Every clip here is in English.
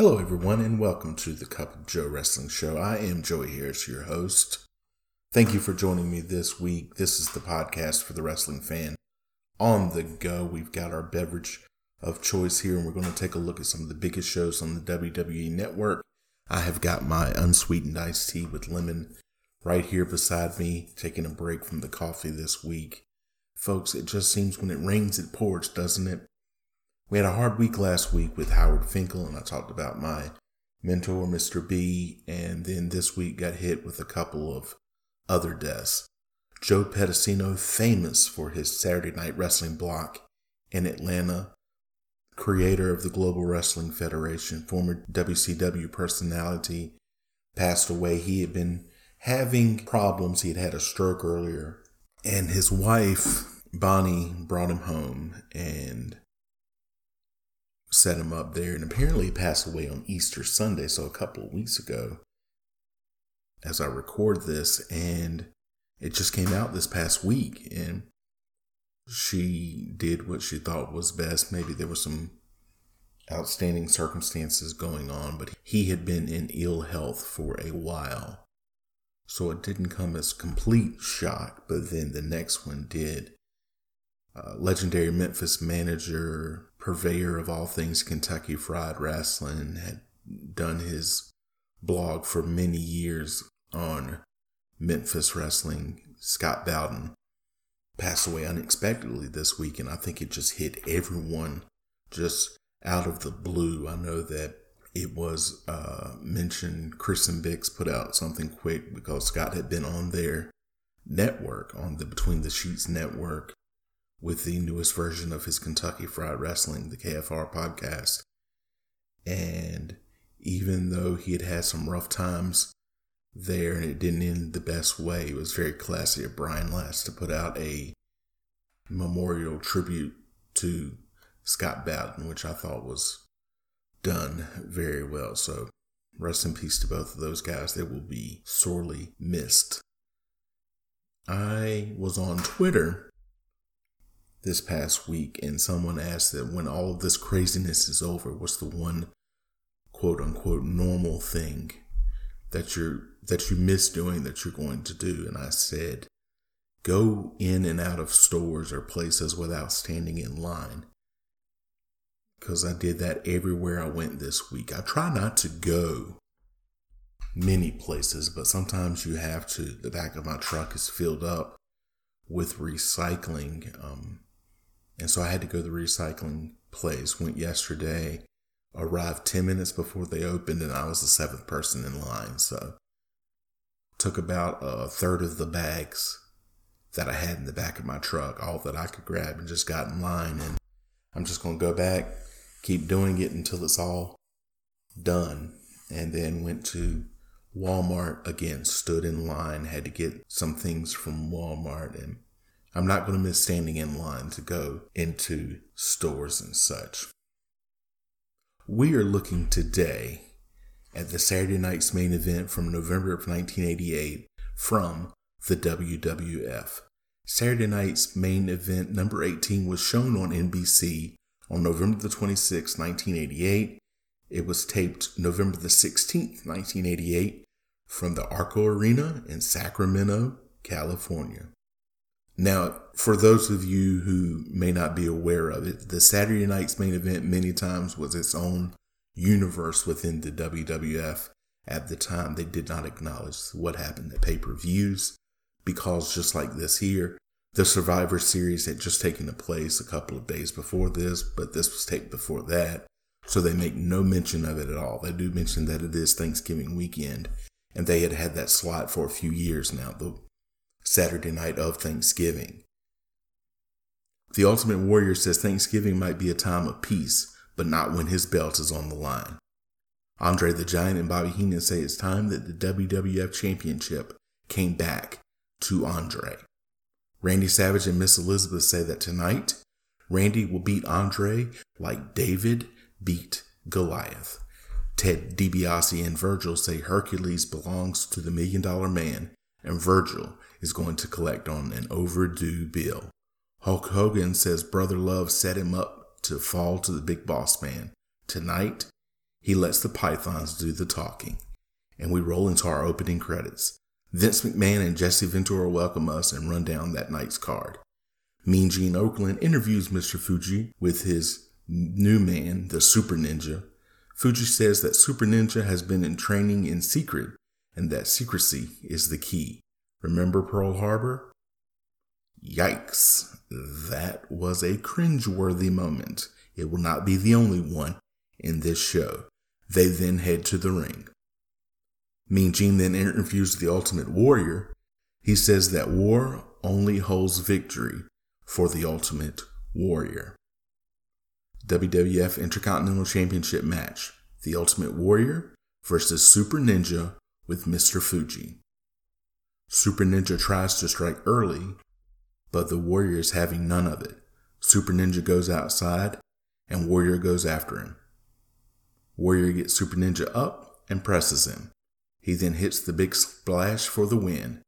Hello, everyone, and welcome to the Cup of Joe Wrestling Show. I am Joey Harris, your host. Thank you for joining me this week. This is the podcast for the wrestling fan. On the go, we've got our beverage of choice here, and we're going to take a look at some of the biggest shows on the WWE network. I have got my unsweetened iced tea with lemon right here beside me, taking a break from the coffee this week. Folks, it just seems when it rains, it pours, doesn't it? We had a hard week last week with Howard Finkel, and I talked about my mentor, Mr. B, and then this week got hit with a couple of other deaths. Joe Pedicino, famous for his Saturday Night Wrestling block in Atlanta, creator of the Global Wrestling Federation, former WCW personality, passed away. He had been having problems. He had had a stroke earlier, and his wife, Bonnie, brought him home and set him up there. And apparently, he passed away on Easter Sunday, so a couple of weeks ago, as I record this. And it just came out this past week. And she did what she thought was best. Maybe there were some outstanding circumstances going on, but he had been in ill health for a while. So it didn't come as complete shock, but then the next one did. Uh, legendary Memphis manager, purveyor of all things Kentucky Fried Wrestling, had done his blog for many years on Memphis wrestling. Scott Bowden passed away unexpectedly this week, and I think it just hit everyone just out of the blue. I know that it was uh, mentioned and Bix put out something quick because Scott had been on their network, on the Between the Sheets network, with the newest version of his Kentucky Fried Wrestling, the KFR podcast. And even though he had had some rough times there and it didn't end the best way, it was very classy of Brian Last to put out a memorial tribute to Scott Bowden, which I thought was done very well. So rest in peace to both of those guys. They will be sorely missed. I was on Twitter this past week and someone asked that when all of this craziness is over, what's the one quote unquote normal thing that you're that you miss doing that you're going to do? And I said, go in and out of stores or places without standing in line. Because I did that everywhere I went this week. I try not to go many places, but sometimes you have to. The back of my truck is filled up with recycling um, and so I had to go to the recycling place, went yesterday, arrived 10 minutes before they opened, and I was the seventh person in line. So took about a third of the bags that I had in the back of my truck, all that I could grab, and just got in line. And I'm just going to go back, keep doing it until it's all done. And then went to Walmart again, stood in line, had to get some things from Walmart and I'm not going to miss standing in line to go into stores and such. We are looking today at the Saturday night's main event from November of 1988 from the WWF. Saturday night's main event number 18 was shown on NBC on November the 26th, 1988. It was taped November the 16th, 1988 from the Arco Arena in Sacramento, California. Now, for those of you who may not be aware of it, the Saturday night's main event many times was its own universe within the WWF. At the time, they did not acknowledge what happened at pay per views because, just like this here, the Survivor Series had just taken place a couple of days before this, but this was taped before that. So they make no mention of it at all. They do mention that it is Thanksgiving weekend, and they had had that slot for a few years now. The Saturday night of Thanksgiving. The Ultimate Warrior says Thanksgiving might be a time of peace, but not when his belt is on the line. Andre the Giant and Bobby Heenan say it's time that the WWF Championship came back to Andre. Randy Savage and Miss Elizabeth say that tonight, Randy will beat Andre like David beat Goliath. Ted DiBiase and Virgil say Hercules belongs to the Million Dollar Man, and Virgil is going to collect on an overdue bill. Hulk Hogan says Brother Love set him up to fall to the big boss man. Tonight, he lets the Pythons do the talking, and we roll into our opening credits. Vince McMahon and Jesse Ventura welcome us and run down that night's card. Mean Gene Okerlund interviews Mr. Fuji with his new man, the Super Ninja. Fuji says that Super Ninja has been in training in secret and that secrecy is the key. Remember Pearl Harbor? Yikes. That was a cringeworthy moment. It will not be the only one in this show. They then head to the ring. Mean Gene then interviews the Ultimate Warrior. He says that war only holds victory for the Ultimate Warrior. WWF Intercontinental Championship match The Ultimate Warrior versus Super Ninja with Mr. Fuji. Super Ninja tries to strike early, but the Warrior is having none of it. Super Ninja goes outside, and Warrior goes after him. Warrior gets Super Ninja up and presses him. He then hits the big splash for the win.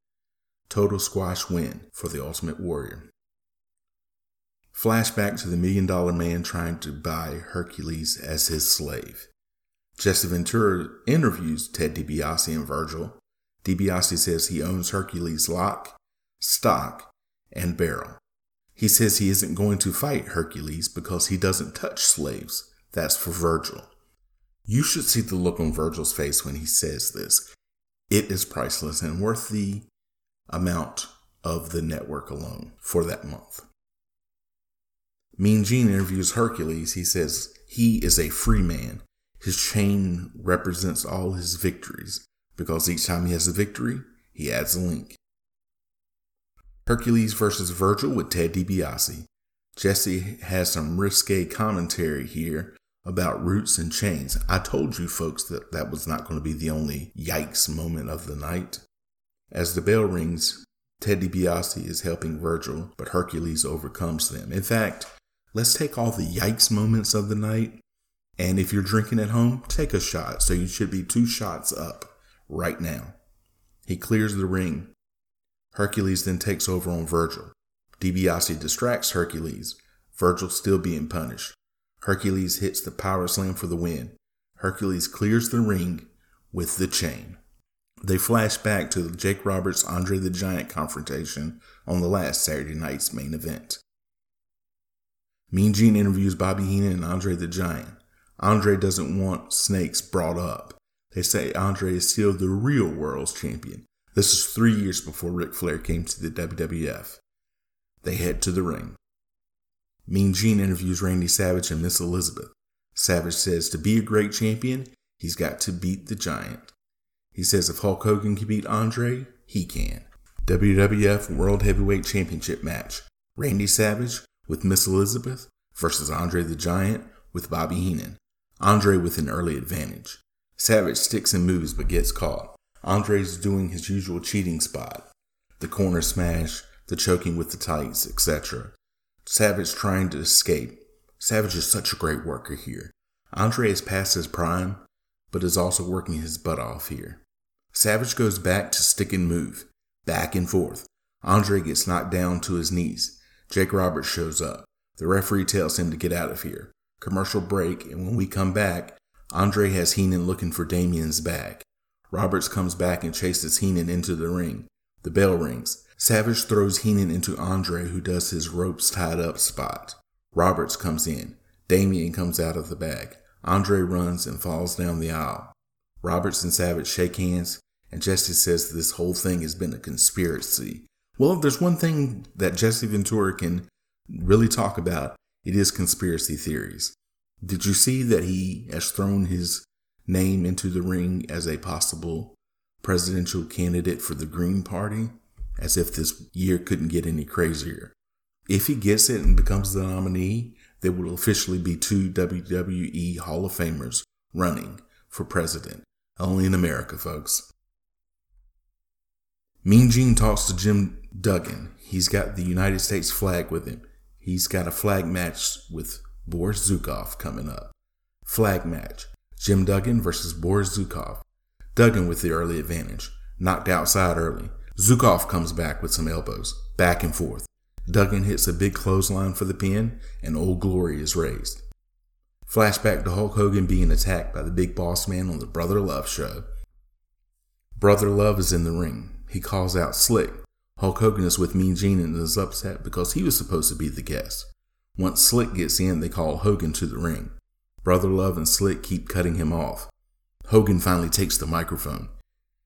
Total squash win for the Ultimate Warrior. Flashback to the Million Dollar Man trying to buy Hercules as his slave. Jesse Ventura interviews Ted DiBiase and Virgil. DiBiase says he owns Hercules lock, stock, and barrel. He says he isn't going to fight Hercules because he doesn't touch slaves. That's for Virgil. You should see the look on Virgil's face when he says this. It is priceless and worth the amount of the network alone for that month. Mean Gene interviews Hercules. He says he is a free man. His chain represents all his victories because each time he has a victory, he adds a link. Hercules versus Virgil with Ted DiBiase. Jesse has some risque commentary here about roots and chains. I told you folks that that was not going to be the only yikes moment of the night. As the bell rings, Ted DiBiase is helping Virgil, but Hercules overcomes them. In fact, let's take all the yikes moments of the night, and if you're drinking at home, take a shot. So you should be two shots up right now. He clears the ring. Hercules then takes over on Virgil. DiBiase distracts Hercules, Virgil still being punished. Hercules hits the power slam for the win. Hercules clears the ring with the chain. They flash back to the Jake Roberts Andre the Giant confrontation on the last Saturday night's main event. Mean Gene interviews Bobby Heenan and Andre the Giant. Andre doesn't want snakes brought up. They say Andre is still the real world's champion. This is three years before Ric Flair came to the WWF. They head to the ring. Mean Gene interviews Randy Savage and Miss Elizabeth. Savage says to be a great champion, he's got to beat the giant. He says if Hulk Hogan can beat Andre, he can. WWF World Heavyweight Championship match Randy Savage with Miss Elizabeth versus Andre the Giant with Bobby Heenan. Andre with an early advantage. Savage sticks and moves but gets caught. Andre's doing his usual cheating spot the corner smash, the choking with the tights, etc. Savage trying to escape. Savage is such a great worker here. Andre is past his prime, but is also working his butt off here. Savage goes back to stick and move, back and forth. Andre gets knocked down to his knees. Jake Roberts shows up. The referee tells him to get out of here. Commercial break, and when we come back, Andre has Heenan looking for Damien's bag. Roberts comes back and chases Heenan into the ring. The bell rings. Savage throws Heenan into Andre, who does his ropes tied up spot. Roberts comes in. Damien comes out of the bag. Andre runs and falls down the aisle. Roberts and Savage shake hands, and Jesse says this whole thing has been a conspiracy. Well, if there's one thing that Jesse Ventura can really talk about, it is conspiracy theories. Did you see that he has thrown his name into the ring as a possible presidential candidate for the Green Party? as if this year couldn't get any crazier. If he gets it and becomes the nominee, there will officially be two WWE Hall of Famers running for president. Only in America, folks. Mean Gene talks to Jim Duggan. He's got the United States flag with him. He's got a flag match with Boris Zhukov coming up. Flag match. Jim Duggan versus Boris Zhukov. Duggan with the early advantage. Knocked outside early. Zhukov comes back with some elbows. Back and forth. Duggan hits a big clothesline for the pin, and Old Glory is raised. Flashback to Hulk Hogan being attacked by the big boss man on the Brother Love show. Brother Love is in the ring. He calls out Slick. Hulk Hogan is with Mean Gene and is upset because he was supposed to be the guest. Once Slick gets in, they call Hogan to the ring. Brother Love and Slick keep cutting him off. Hogan finally takes the microphone.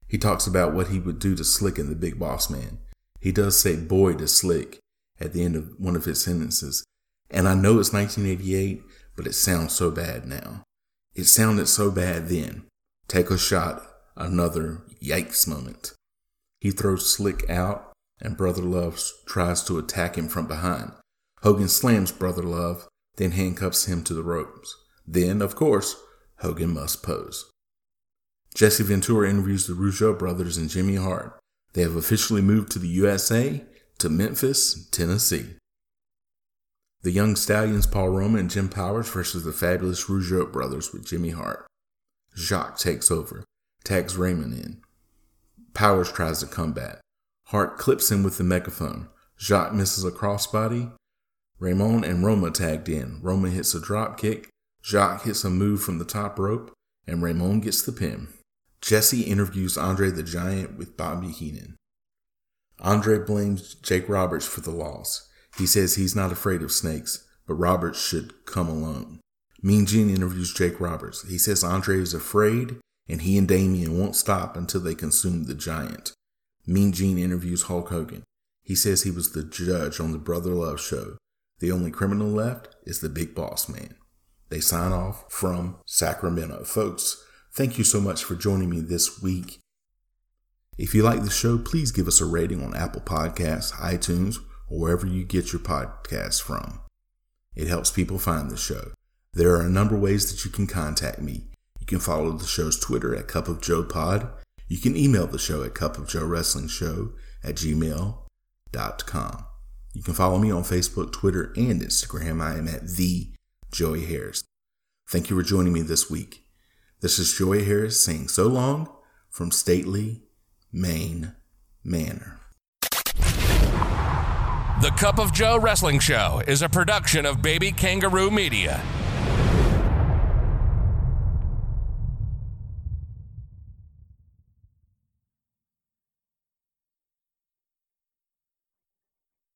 He talks about what he would do to Slick and the Big Boss Man. He does say boy to Slick at the end of one of his sentences. And I know it's 1988, but it sounds so bad now. It sounded so bad then. Take a shot, another yikes moment. He throws Slick out, and Brother Love tries to attack him from behind. Hogan slams Brother Love, then handcuffs him to the ropes. Then, of course, Hogan must pose. Jesse Ventura interviews the Rougeau brothers and Jimmy Hart. They have officially moved to the USA, to Memphis, Tennessee. The Young Stallions Paul Roma and Jim Powers versus the fabulous Rougeau brothers with Jimmy Hart. Jacques takes over, tags Raymond in. Powers tries to combat. Hart clips him with the megaphone. Jacques misses a crossbody. Raymond and Roma tagged in. Roma hits a drop kick. Jacques hits a move from the top rope, and Raymond gets the pin. Jesse interviews Andre the Giant with Bobby Heenan. Andre blames Jake Roberts for the loss. He says he's not afraid of snakes, but Roberts should come alone. Mean Gene interviews Jake Roberts. He says Andre is afraid and he and Damien won't stop until they consume the giant. Mean Gene interviews Hulk Hogan. He says he was the judge on the Brother Love show. The only criminal left is the big boss man. They sign off from Sacramento. Folks, thank you so much for joining me this week. If you like the show, please give us a rating on Apple Podcasts, iTunes, or wherever you get your podcasts from. It helps people find the show. There are a number of ways that you can contact me. You can follow the show's Twitter at Cup of Joe Pod. You can email the show at Cup of Joe Wrestling Show at gmail.com. You can follow me on Facebook, Twitter, and Instagram. I am at the Joey Harris. Thank you for joining me this week. This is Joey Harris saying so long from Stately, Maine Manor. The Cup of Joe Wrestling Show is a production of Baby Kangaroo Media.